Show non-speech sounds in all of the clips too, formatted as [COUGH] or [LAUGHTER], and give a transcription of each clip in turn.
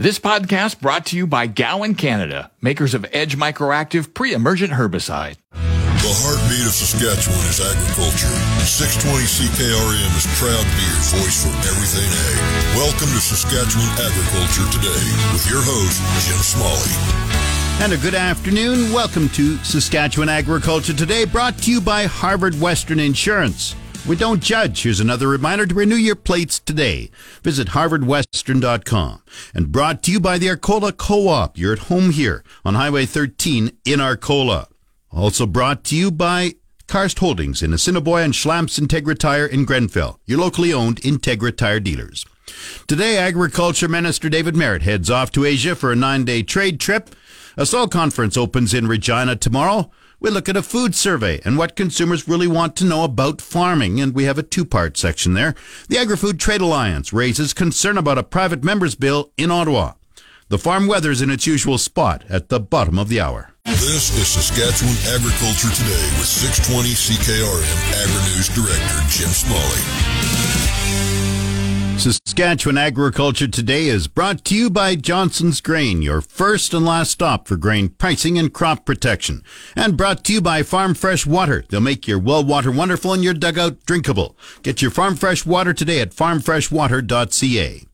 This podcast brought to you by Gowan Canada, makers of Edge Microactive pre-emergent herbicide. The heartbeat of Saskatchewan is agriculture. 620 CKRM is proud to be your voice for everything ag. Welcome to Saskatchewan Agriculture Today with your host, Jim Smalley. And a good afternoon. Welcome to Saskatchewan Agriculture Today, brought to you by Harvard Western Insurance. We don't judge. Here's another reminder to renew your plates today. Visit harvardwestern.com. And brought to you by the Arcola Co-op. You're at home here on Highway 13 in Arcola. Also brought to you by Karst Holdings in Assiniboia and Schlamps Integra Tire in Grenfell, your locally owned Integra Tire dealers. Today, Agriculture Minister David Marit heads off to Asia for a nine-day trade trip. A SOIL conference opens in Regina tomorrow. We look at a food survey and what consumers really want to know about farming, and we have a two-part section there. The Agri-Food Trade Alliance raises concern about a private member's bill in Ottawa. The farm weather's in its usual spot at the bottom of the hour. This is Saskatchewan Agriculture Today with 620 CKRM Agri-News Director Jim Smalley. Saskatchewan Agriculture Today is brought to you by Johnson's Grain, your first and last stop for grain pricing and crop protection. And brought to you by Farm Fresh Water. They'll make your well water wonderful and your dugout drinkable. Get your Farm Fresh Water today at farmfreshwater.ca.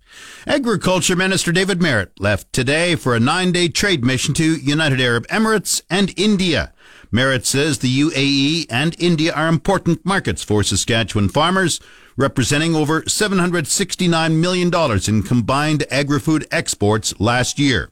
Agriculture Minister David Marit left today for a nine-day trade mission to United Arab Emirates and India. Marit says the UAE and India are important markets for Saskatchewan farmers, representing over $769 million in combined agri-food exports last year.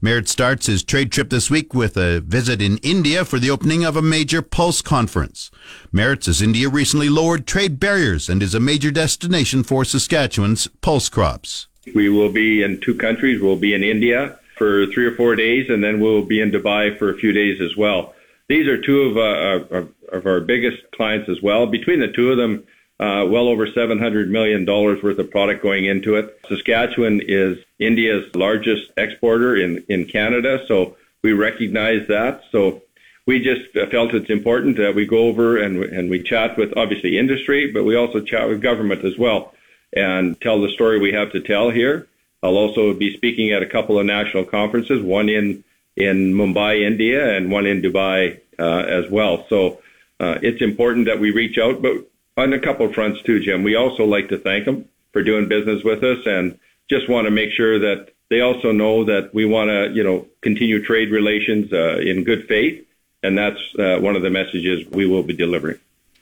Marit starts his trade trip this week with a visit in India for the opening of a major Pulse conference. Marit says India recently lowered trade barriers and is a major destination for Saskatchewan's pulse crops. We will be in two countries. We'll be in India for three or four days, and then we'll be in Dubai for a few days as well. These are two of, uh, of, of our biggest clients as well. Between the two of them, uh, well over $700 million worth of product going into it. Saskatchewan is India's largest exporter in, in Canada, so we recognize that. So we just felt it's important that we go over and, and we chat with obviously industry, but we also chat with government as well and tell the story we have to tell here. I'll also be speaking at a couple of national conferences, one in, in Mumbai, India, and one in Dubai uh, as well. So uh, it's important that we reach out, but on a couple of fronts too, Jim. We also like to thank them for doing business with us and just want to make sure that they also know that we want to, you know, continue trade relations uh, in good faith. And that's uh, one of the messages we will be delivering.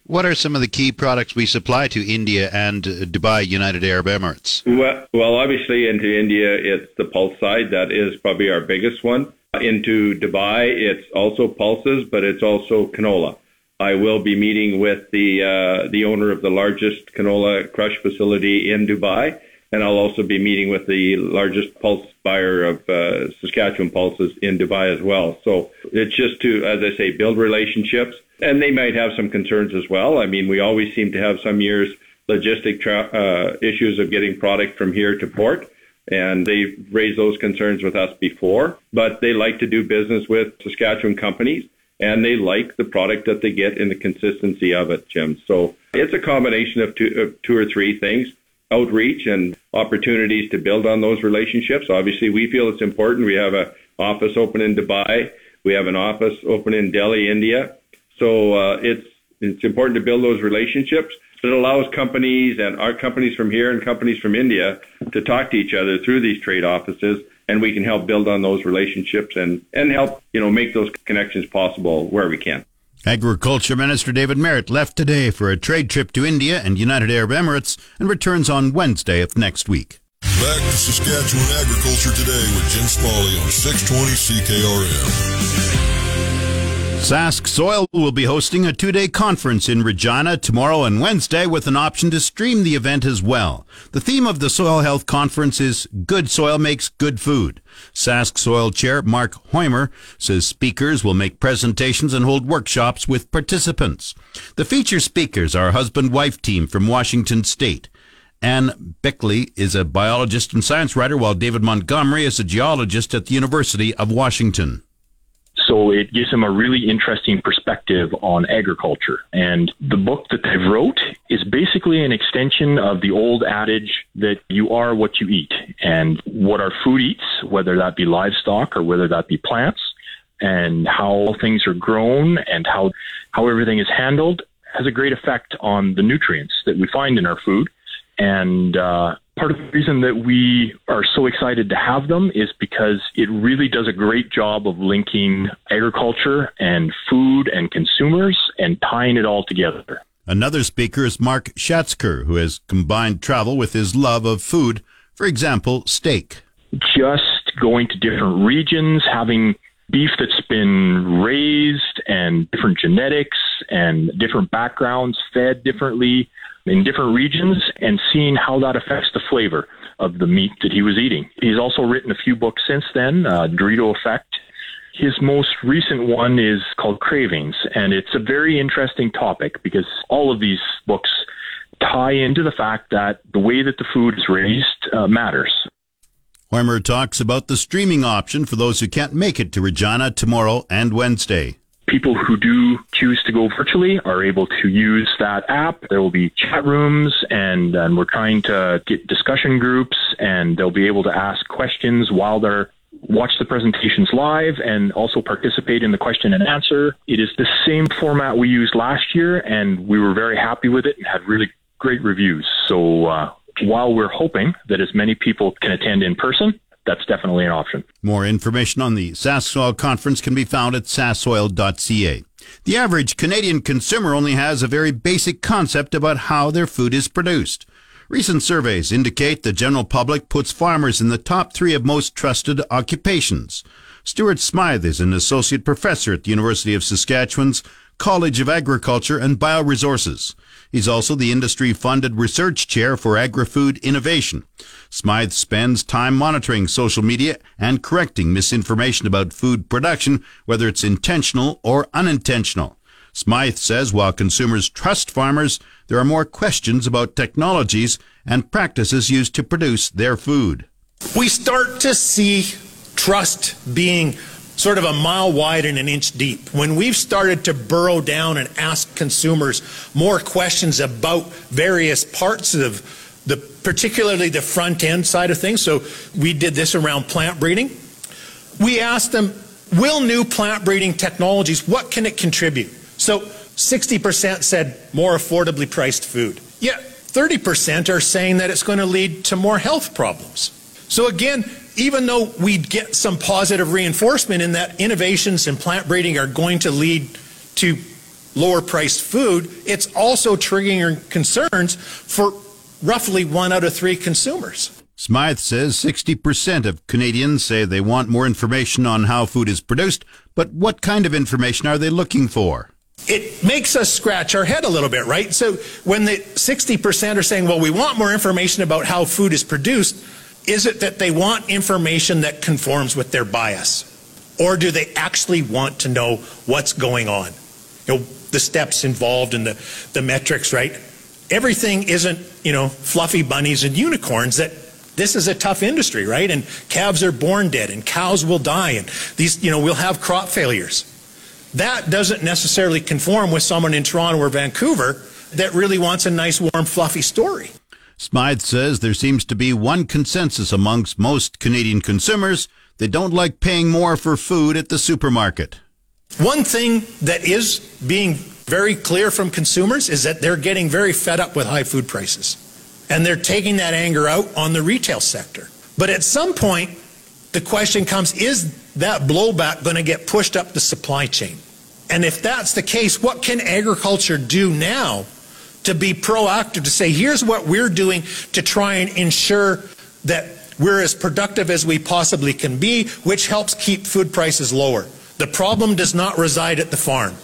What are some of the key products we supply to India and Dubai, United Arab Emirates? Well, well, obviously into India, it's the pulse side. That is probably our biggest one. Into Dubai, it's also pulses, but it's also canola. I will be meeting with the uh, the owner of the largest canola crush facility in Dubai, and I'll also be meeting with the largest pulse buyer of uh, Saskatchewan pulses in Dubai as well. So it's just to, as I say, build relationships, and they might have some concerns as well. I mean, we always seem to have some years logistic tra- uh, issues of getting product from here to port. And they've raised those concerns with us before, but they like to do business with Saskatchewan companies and they like the product that they get and the consistency of it, Jim. So it's a combination of two, of two or three things outreach and opportunities to build on those relationships. Obviously, we feel it's important. We have an office open in Dubai. We have an office open in Delhi, India. So uh, it's it's important to build those relationships. It allows companies and our companies from here and companies from India to talk to each other through these trade offices and we can help build on those relationships and, and help, you know, make those connections possible where we can. Agriculture Minister David Marit left today for a trade trip to India and United Arab Emirates and returns on Wednesday of next week. Back to Saskatchewan Agriculture Today with Jim Smalley on 620 CKRM. Sask Soil will be hosting a two day conference in Regina tomorrow and Wednesday with an option to stream the event as well. The theme of the Soil Health Conference is Good Soil Makes Good Food. Sask Soil Chair Mark Hoimer says speakers will make presentations and hold workshops with participants. The feature speakers are husband wife team from Washington State. Anne Biklé is a biologist and science writer, while David Montgomery is a geologist at the University of Washington. So it gives them a really interesting perspective on agriculture. And the book that they wrote is basically an extension of the old adage that you are what you eat. And what our food eats, whether that be livestock or whether that be plants, and how things are grown and how, how everything is handled has a great effect on the nutrients that we find in our food. And uh, part of the reason that we are so excited to have them is because it really does a great job of linking agriculture and food and consumers and tying it all together. Another speaker is Mark Schatzker, who has combined travel with his love of food, for example, steak. Just going to different regions, having beef that's been raised and different genetics and different backgrounds fed differently in different regions and seeing how that affects the flavor of the meat that he was eating. He's also written a few books since then, uh, Dorito Effect. His most recent one is called Cravings, and it's a very interesting topic because all of these books tie into the fact that the way that the food is raised uh, matters. Hoimer talks about the streaming option for those who can't make it to Regina tomorrow and Wednesday people who do choose to go virtually are able to use that app. There will be chat rooms, and, and we're trying to get discussion groups, and they'll be able to ask questions while they're watch the presentations live and also participate in the question and answer. It is the same format we used last year, and we were very happy with it and had really great reviews. So uh, while we're hoping that as many people can attend in person, that's definitely an option. More information on the Sask Soil Conference can be found at sasksoil.ca. The average Canadian consumer only has a very basic concept about how their food is produced. Recent surveys indicate the general public puts farmers in the top three of most trusted occupations. Stuart Smyth is an associate professor at the University of Saskatchewan's College of Agriculture and Bioresources. He's also the industry funded research chair for agri-food innovation. Smyth spends time monitoring social media and correcting misinformation about food production, whether it's intentional or unintentional. Smyth says while consumers trust farmers, there are more questions about technologies and practices used to produce their food. We start to see trust being sort of a mile wide and an inch deep. When we've started to burrow down and ask consumers more questions about various parts of the particularly the front end side of things. So we did this around plant breeding. We asked them, will new plant breeding technologies, what can it contribute? So 60% said more affordably priced food. Yet 30% are saying that it's going to lead to more health problems. So again, even though we get some positive reinforcement in that innovations in plant breeding are going to lead to lower priced food, it's also triggering concerns for roughly one out of three consumers. Smyth says 60% of Canadians say they want more information on how food is produced, but what kind of information are they looking for? It makes us scratch our head a little bit, right? So when the 60% are saying, well, we want more information about how food is produced, is it that they want information that conforms with their bias? Or do they actually want to know what's going on? You know, the steps involved in the, the metrics, right? Everything isn't, you know, fluffy bunnies and unicorns that this is a tough industry, right? And calves are born dead and cows will die and these, you know, we'll have crop failures. That doesn't necessarily conform with someone in Toronto or Vancouver that really wants a nice, warm, fluffy story. Smyth says there seems to be one consensus amongst most Canadian consumers. They don't like paying more for food at the supermarket. One thing that is being very clear from consumers is that they're getting very fed up with high food prices. And they're taking that anger out on the retail sector. But at some point, the question comes is that blowback going to get pushed up the supply chain? And if that's the case, what can agriculture do now to be proactive, to say, here's what we're doing to try and ensure that we're as productive as we possibly can be, which helps keep food prices lower. The problem does not reside at the farm.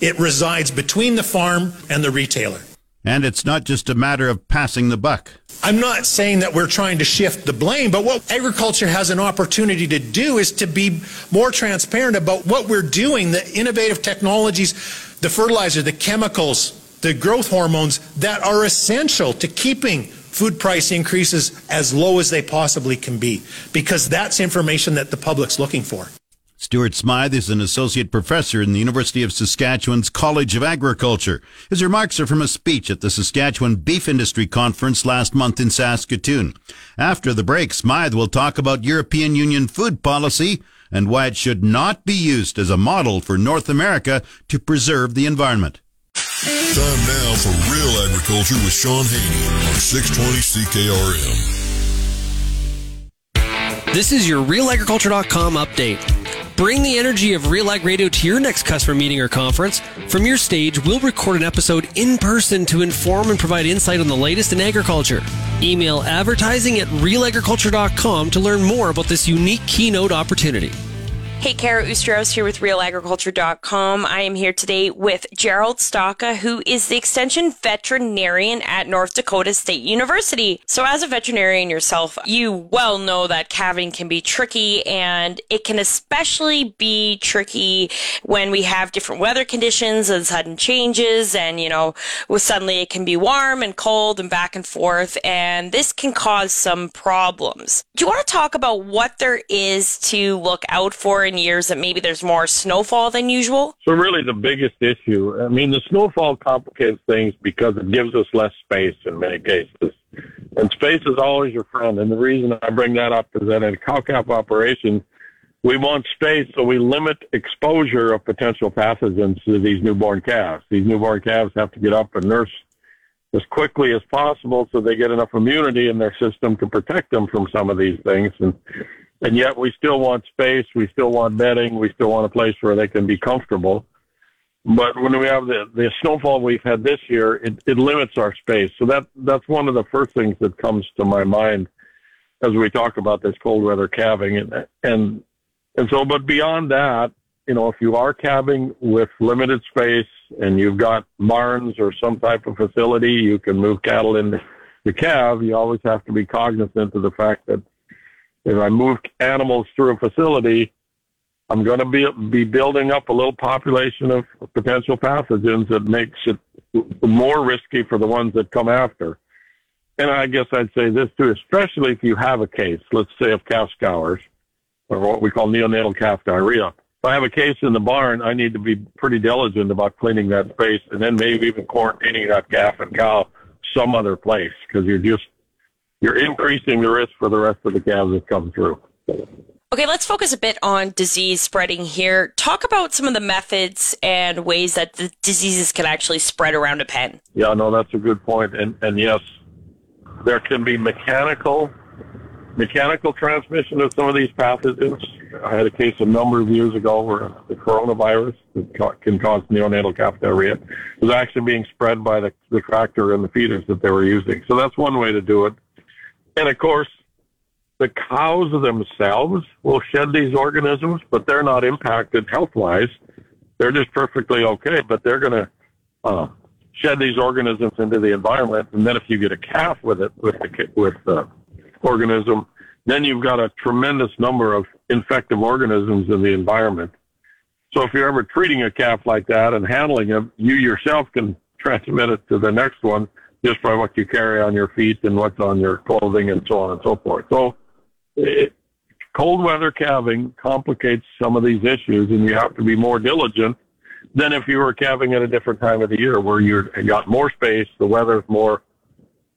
It resides between the farm and the retailer. And it's not just a matter of passing the buck. I'm not saying that we're trying to shift the blame, but what agriculture has an opportunity to do is to be more transparent about what we're doing, the innovative technologies, the fertilizer, the chemicals, the growth hormones that are essential to keeping food price increases as low as they possibly can be, because that's information that the public's looking for. Stuart Smyth is an associate professor in the University of Saskatchewan's College of Agriculture. His remarks are from a speech at the Saskatchewan Beef Industry Conference last month in Saskatoon. After the break, Smyth will talk about European Union food policy and why it should not be used as a model for North America to preserve the environment. Time now for Real Agriculture with Shaun Haney on 620 CKRM. This is your RealAgriculture.com update. Bring the energy of Real Ag Radio to your next customer meeting or conference. From your stage, we'll record an episode in person to inform and provide insight on the latest in agriculture. Email advertising at realagriculture.com to learn more about this unique keynote opportunity. Hey, Kara Oosterhuis here with RealAgriculture.com. I am here today with Gerald Stokka, who is the Extension Veterinarian at North Dakota State University. So, as a veterinarian yourself, you well know that calving can be tricky, and it can especially be tricky when we have different weather conditions and sudden changes, and you know, suddenly it can be warm and cold and back and forth, and this can cause some problems. Do you want to talk about what there is to look out for in years that maybe there's more snowfall than usual? So really the biggest issue, I mean, the snowfall complicates things because it gives us less space in many cases. And space is always your friend. And the reason I bring that up is that in cow-calf operation, we want space so we limit exposure of potential pathogens to these newborn calves. These newborn calves have to get up and nurse as quickly as possible so they get enough immunity in their system to protect them from some of these things. And and yet we still want space, we still want bedding, we still want a place where they can be comfortable. But when we have the, the snowfall we've had this year, it, it limits our space. So that that's one of the first things that comes to my mind as we talk about this cold weather calving and and and so but beyond that, you know, if you are calving with limited space and you've got barns or some type of facility you can move cattle in the calve, you always have to be cognizant of the fact that if I move animals through a facility, I'm going to be be building up a little population of potential pathogens that makes it more risky for the ones that come after. And I guess I'd say this too, especially if you have a case, let's say of calf scours, or what we call neonatal calf diarrhea. If I have a case in the barn, I need to be pretty diligent about cleaning that space and then maybe even quarantining that calf and cow some other place because you're just you're increasing the risk for the rest of the calves that come through. Okay, let's focus a bit on disease spreading here. Talk about some of the methods and ways that the diseases can actually spread around a pen. Yeah, no, that's a good point. And and yes, there can be mechanical mechanical transmission of some of these pathogens. I had a case a number of years ago where the coronavirus that can cause neonatal calf diarrhea was actually being spread by the, the tractor and the feeders that they were using. So that's one way to do it. And of course, the cows themselves will shed these organisms, but they're not impacted health wise. They're just perfectly okay, but they're going to uh, shed these organisms into the environment. And then if you get a calf with it, with the, with the organism, then you've got a tremendous number of infective organisms in the environment. So if you're ever treating a calf like that and handling it, you yourself can [LAUGHS] transmit it to the next one just by what you carry on your feet and what's on your clothing and so on and so forth. So it, cold weather calving complicates some of these issues and you have to be more diligent than if you were calving at a different time of the year where you've got more space, the weather's more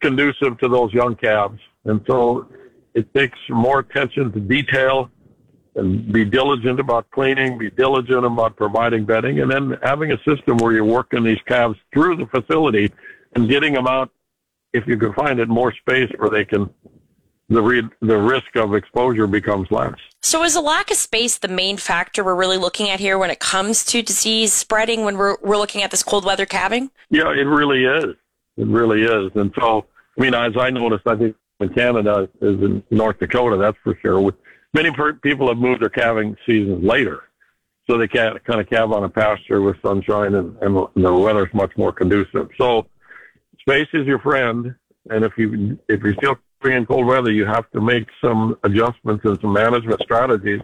conducive to those young calves. And so it takes more attention to detail and be diligent about cleaning, be diligent about providing bedding, and then having a system where you're working these calves through the facility and getting them out, if you can find it, more space where they can, the re- the risk of exposure becomes less. So, is a lack of space the main factor we're really looking at here when it comes to disease spreading? When we're we're looking at this cold weather calving? Yeah, it really is. It really is. And so, I mean, as I noticed, I think in Canada is in North Dakota, that's for sure. With Many people have moved their calving seasons later. so they can kind of calve on a pasture with sunshine and, and the weather's much more conducive. So space is your friend, and if you if you're still in cold weather, you have to make some adjustments and some management strategies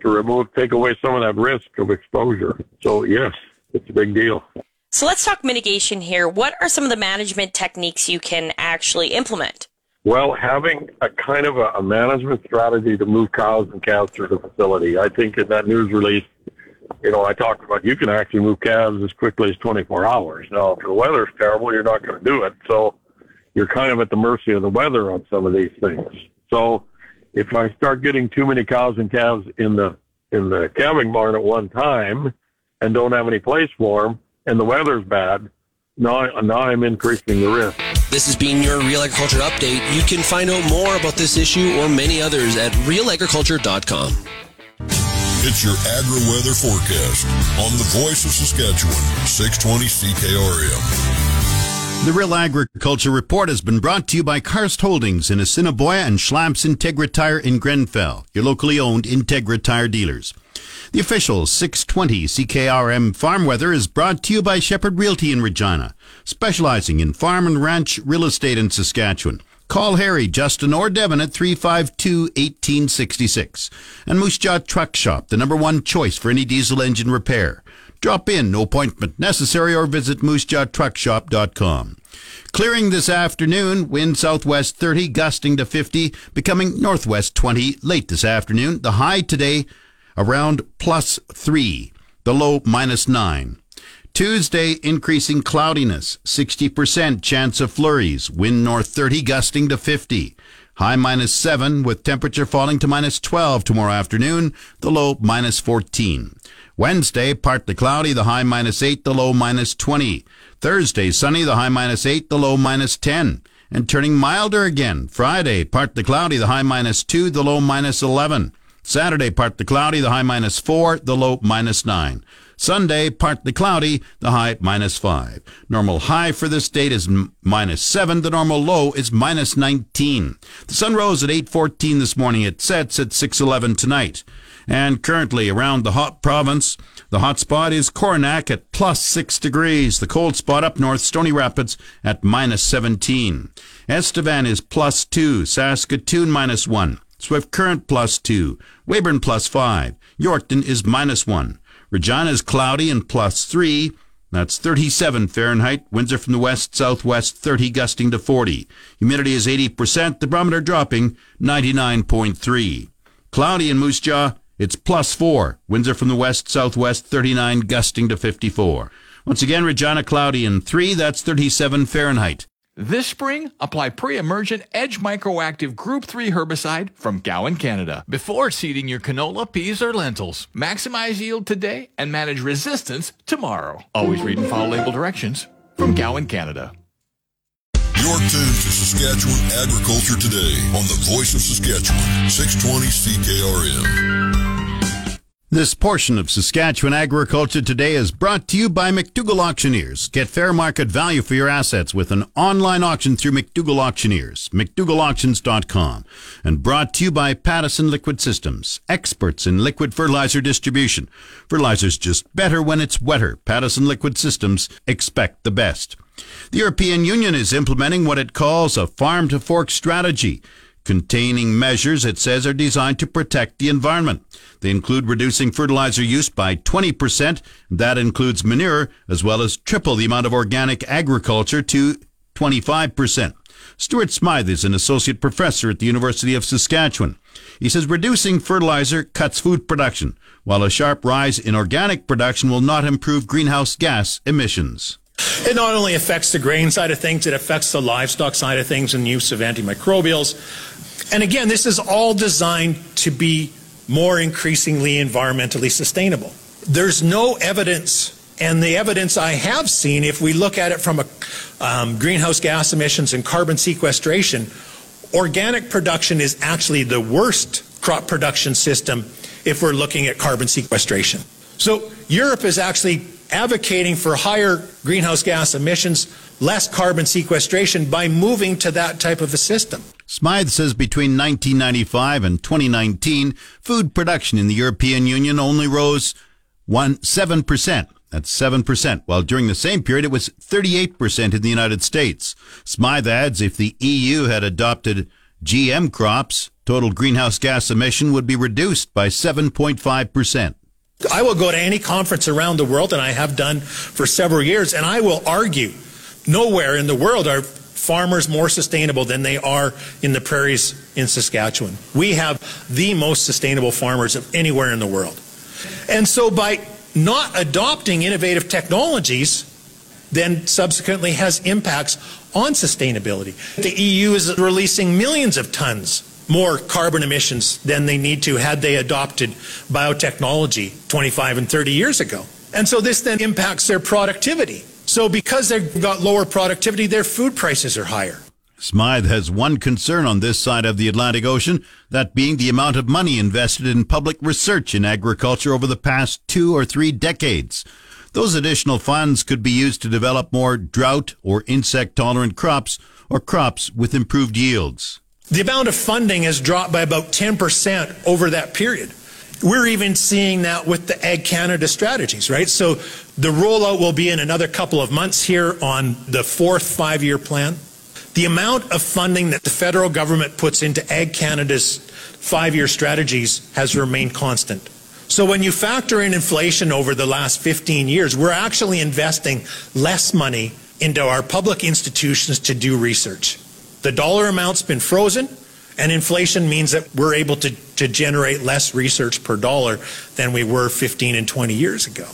to remove, take away some of that risk of exposure. So yes, it's a big deal. So let's talk mitigation here. What are some of the management techniques you can actually implement? Well, having a kind of a, a management strategy to move cows and calves through the facility. I think in that news release, you know, I talked about you can actually move calves as quickly as 24 hours. Now, if the weather's terrible, you're not going to do it. So you're kind of at the mercy of the weather on some of these things. So if I start getting too many cows and calves in the in the calving barn at one time and don't have any place for them, and the weather's bad, now now I'm increasing the risk. This has been your Real Agriculture Update. You can find out more about this issue or many others at realagriculture.com. It's your agri weather forecast on the voice of Saskatchewan, 620 CKRM. The Real Agriculture Report has been brought to you by Karst Holdings in Assiniboia and Schlamps Integra Tire in Grenfell, your locally owned Integra Tire dealers. The official 620 CKRM farm weather is brought to you by Shepherd Realty in Regina, specializing in farm and ranch real estate in Saskatchewan. Call Harry, Justin, or Devin at 352-1866. And Moose Jaw Truck Shop, the number one choice for any diesel engine repair. Drop in, no appointment necessary, or visit moosejawtruckshop.com. Clearing this afternoon, wind southwest 30, gusting to 50, becoming northwest 20 late this afternoon. The high today around plus 3, the low minus 9. Tuesday, increasing cloudiness, 60% chance of flurries, wind north 30, gusting to 50. High minus 7, with temperature falling to minus 12 tomorrow afternoon, the low minus 14. Wednesday, partly cloudy, the high minus 8, the low minus 20. Thursday, sunny, the high minus 8, the low minus 10. And turning milder again. Friday, partly cloudy, the high minus 2, the low minus 11. Saturday, partly cloudy, the high minus 4, the low minus 9. Sunday, partly cloudy, the high minus 5. Normal high for this date is m- minus 7. The normal low is minus 19. The sun rose at 8.14 this morning. It sets at 6.11 tonight. And currently around the hot province, the hot spot is Coronach at plus 6 degrees. The cold spot up north, Stony Rapids at minus 17. Estevan is plus 2. Saskatoon minus 1. Swift Current plus 2. Weyburn plus 5. Yorkton is minus 1. Regina is cloudy and plus 3. That's 37 Fahrenheit. Winds are from the west southwest 30 gusting to 40. Humidity is 80%. The barometer dropping 99.3. Cloudy in Moose Jaw it's plus 4. Winds are from the west southwest 39 gusting to 54. Once again, Regina cloudy and 3. That's 37 Fahrenheit. This spring, apply pre-emergent Edge Microactive Group 3 herbicide from Gowan, Canada, before seeding your canola, peas, or lentils. Maximize yield today and manage resistance tomorrow. Always read and follow label directions from Gowan, Canada. You're tuned to Saskatchewan Agriculture Today on the Voice of Saskatchewan, 620 CKRM. This portion of Saskatchewan Agriculture Today is brought to you by McDougall Auctioneers. Get fair market value for your assets with an online auction through McDougall Auctioneers, McDougallAuctions.com. And brought to you by Pattison Liquid Systems, experts in liquid fertilizer distribution. Fertilizer's just better when it's wetter. Pattison Liquid Systems expect the best. The European Union is implementing what it calls a farm to fork strategy containing measures it says are designed to protect the environment. They include reducing fertilizer use by 20%. That includes manure, as well as triple the amount of organic agriculture to 25%. Stuart Smyth is an associate professor at the University of Saskatchewan. He says reducing fertilizer cuts food production, while a sharp rise in organic production will not improve greenhouse gas emissions. It not only affects the grain side of things, it affects the livestock side of things and use of antimicrobials. And again, this is all designed to be more increasingly environmentally sustainable. There's no evidence, and the evidence I have seen, if we look at it from a um, greenhouse gas emissions and carbon sequestration, organic production is actually the worst crop production system if we're looking at carbon sequestration. So Europe is actually advocating for higher greenhouse gas emissions, less carbon sequestration by moving to that type of a system. Smyth says between 1995 and 2019, food production in the European Union only rose one, 7%. That's 7%, while during the same period it was 38% in the United States. Smyth adds if the EU had adopted GM crops, total greenhouse gas emission would be reduced by 7.5%. I will go to any conference around the world, and I have done for several years, and I will argue nowhere in the world are farmers more sustainable than they are in the prairies in Saskatchewan. We have the most sustainable farmers of anywhere in the world. And so by not adopting innovative technologies, then subsequently has impacts on sustainability. The EU is releasing millions of tons more carbon emissions than they need to had they adopted biotechnology 25 and 30 years ago. And so this then impacts their productivity. So because they've got lower productivity, their food prices are higher. Smyth has one concern on this side of the Atlantic Ocean, that being the amount of money invested in public research in agriculture over the past two or three decades. Those additional funds could be used to develop more drought or insect tolerant crops or crops with improved yields. The amount of funding has dropped by about 10% over that period. We're even seeing that with the Ag Canada strategies, right? So the rollout will be in another couple of months here on the fourth five year plan. The amount of funding that the federal government puts into Ag Canada's five year strategies has remained constant. So when you factor in inflation over the last 15 years, we're actually investing less money into our public institutions to do research. The dollar amount's been frozen, and inflation means that we're able to, to generate less research per dollar than we were 15 and 20 years ago.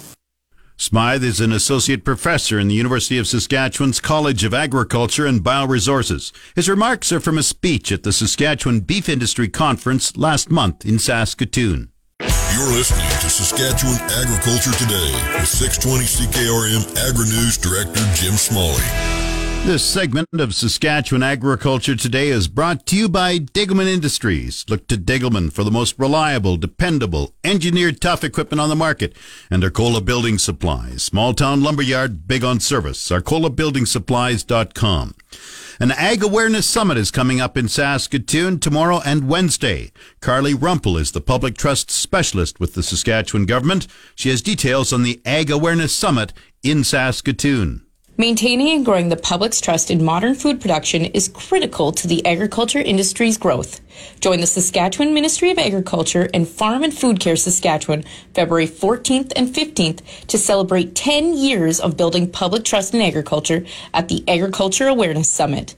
Smyth is an associate professor in the University of Saskatchewan's College of Agriculture and Bioresources. His remarks are from a speech at the Saskatchewan Beef Industry Conference last month in Saskatoon. You're listening to Saskatchewan Agriculture Today with 620 CKRM Agri News Director Jim Smalley. This segment of Saskatchewan Agriculture Today is brought to you by Degelman Industries. Look to Degelman for the most reliable, dependable, engineered tough equipment on the market and Arcola Building Supplies. Small town lumberyard, big on service. ArcolaBuildingSupplies.com. An Ag Awareness Summit is coming up in Saskatoon tomorrow and Wednesday. Carly Rumpel is the public trust specialist with the Saskatchewan government. She has details on the Ag Awareness Summit in Saskatoon. Maintaining and growing the public's trust in modern food production is critical to the agriculture industry's growth. Join the Saskatchewan Ministry of Agriculture and Farm and Food Care Saskatchewan February 14th and 15th to celebrate 10 years of building public trust in agriculture at the Agriculture Awareness Summit.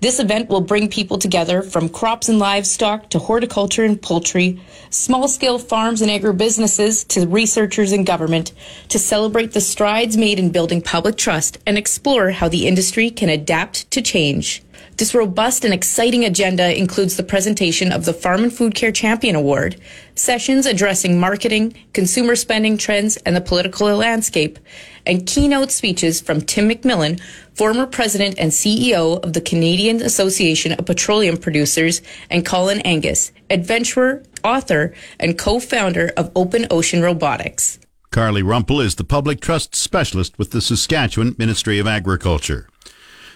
This event will bring people together from crops and livestock to horticulture and poultry, small scale farms and agribusinesses to researchers and government to celebrate the strides made in building public trust and explore how the industry can adapt to change. This robust and exciting agenda includes the presentation of the Farm and Food Care Champion Award, sessions addressing marketing, consumer spending trends, and the political landscape, and keynote speeches from Tim McMillan, former president and CEO of the Canadian Association of Petroleum Producers, and Colin Angus, adventurer, author, and co-founder of Open Ocean Robotics. Carly Rumpel is the public trust specialist with the Saskatchewan Ministry of Agriculture.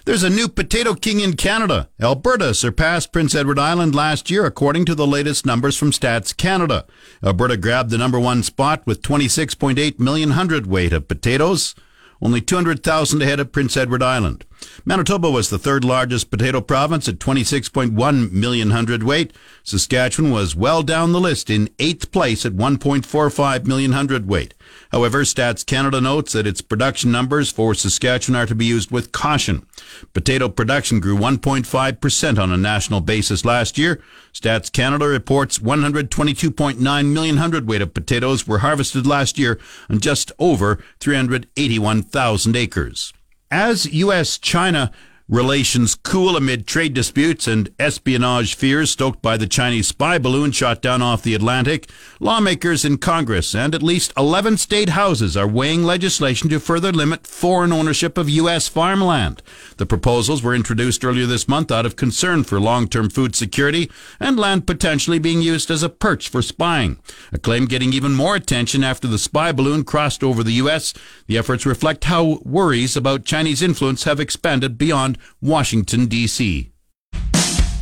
There's a new potato king in Canada. Alberta surpassed Prince Edward Island last year, according to the latest numbers from Stats Canada. Alberta grabbed the number one spot with 26.8 million hundredweight of potatoes, only 200,000 ahead of Prince Edward Island. Manitoba was the third largest potato province at 26.1 million hundredweight. Saskatchewan was well down the list in eighth place at 1.45 million hundredweight. However, Stats Canada notes that its production numbers for Saskatchewan are to be used with caution. Potato production grew 1.5% on a national basis last year. Stats Canada reports 122.9 million hundredweight of potatoes were harvested last year on just over 381,000 acres. As U.S. China Relations cool amid trade disputes and espionage fears stoked by the Chinese spy balloon shot down off the Atlantic. Lawmakers in Congress and at least 11 state houses are weighing legislation to further limit foreign ownership of U.S. farmland. The proposals were introduced earlier this month out of concern for long-term food security and land potentially being used as a perch for spying. A claim getting even more attention after the spy balloon crossed over the U.S. The efforts reflect how worries about Chinese influence have expanded beyond Washington, D.C.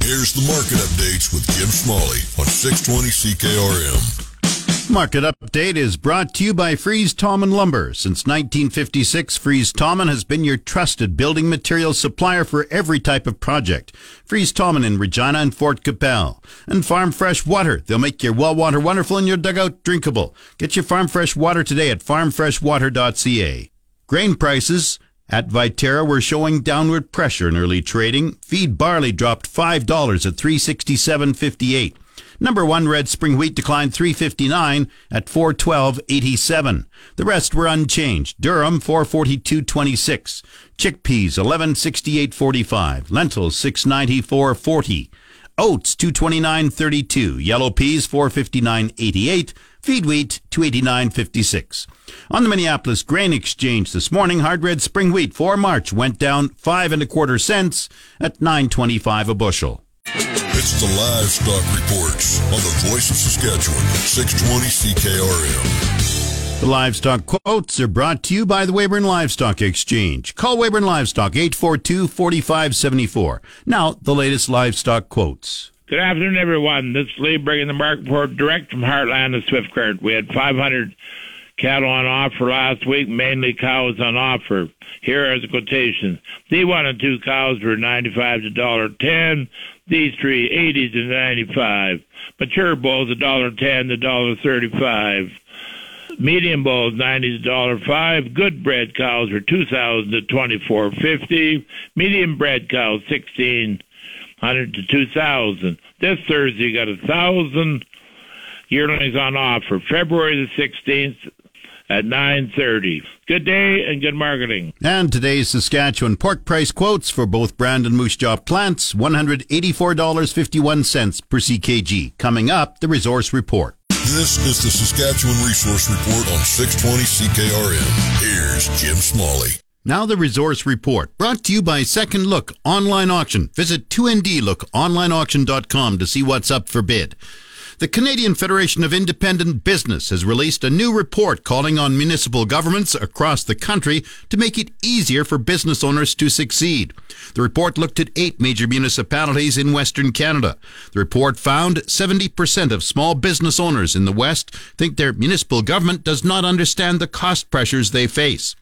Here's the market updates with Jim Smalley on 620 CKRM. Market update is brought to you by Fries Tallman Lumber. Since 1956, Fries Tallman has been your trusted building materials supplier for every type of project. Fries Tallman in Regina and Fort Qu'Appelle. And Farm Fresh Water. They'll make your well water wonderful and your dugout drinkable. Get your Farm Fresh Water today at farmfreshwater.ca. Grain prices at Viterra were showing downward pressure in early trading. Feed barley dropped $5 at 367.58. Number one red spring wheat declined 359 at 412.87. The rest were unchanged. Durum 442.26. Chickpeas 1168.45. Lentils 694.40. Oats 229.32. Yellow peas 459.88. Feed wheat 289.56. On the Minneapolis Grain Exchange this morning, hard red spring wheat for March went down five and a quarter cents at 9.25 a bushel. It's the Livestock Reports on the Voice of Saskatchewan, 620 CKRM. The livestock quotes are brought to you by the Weyburn Livestock Exchange. Call Weyburn Livestock 842-4574. Now, the latest livestock quotes. Good afternoon, everyone. This is Lee bringing the market report direct from Heartland of Swift Current. We had 500 cattle on offer last week, mainly cows on offer. Here are the quotations. D1 and 2 cows were 95 to $1.10. These three, 80 to 95. Mature bulls, $1.10 to $1.35. Medium bulls, 90 to $1.05. Good bred cows were 2,000 to 24.50. Medium bred cows, 1,600 to 2,000. This Thursday, you got a thousand yearlings on offer. February the 16th, at 9.30. Good day and good marketing. And today's Saskatchewan pork price quotes for both brand and moose jaw plants, $184.51 per CKG. Coming up, the resource report. This is the Saskatchewan Resource Report on 620 CKRM. Here's Jim Smalley. Now the resource report, brought to you by Second Look Online Auction. Visit 2ndlookonlineauction.com to see what's up for bid. The Canadian Federation of Independent Business has released a new report calling on municipal governments across the country to make it easier for business owners to succeed. The report looked at eight major municipalities in Western Canada. The report found 70% of small business owners in the West think their municipal government does not understand the cost pressures they face.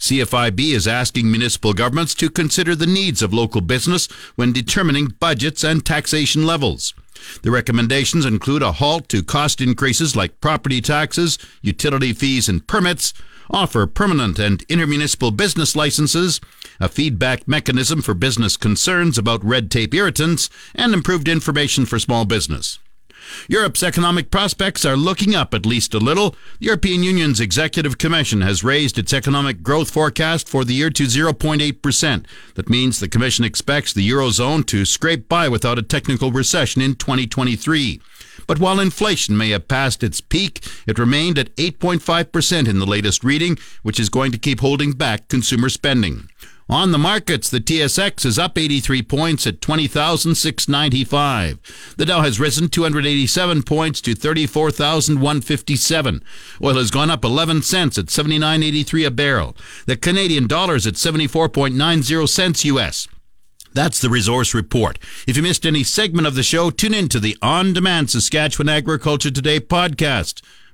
CFIB is asking municipal governments to consider the needs of local business when determining budgets and taxation levels. The recommendations include a halt to cost increases like property taxes, utility fees, and permits, offer permanent and intermunicipal business licenses, a feedback mechanism for business concerns about red tape irritants, and improved information for small business. Europe's economic prospects are looking up at least a little. The European Union's Executive Commission has raised its economic growth forecast for the year to 0.8%. That means the Commission expects the Eurozone to scrape by without a technical recession in 2023. But while inflation may have passed its peak, it remained at 8.5% in the latest reading, which is going to keep holding back consumer spending. On the markets, the TSX is up 83 points at 20,695. The Dow has risen 287 points to 34,157. Oil has gone up 11 cents at 79.83 a barrel. The Canadian dollar is at 74.90 cents US. That's the resource report. If you missed any segment of the show, tune in to the On Demand Saskatchewan Agriculture Today podcast.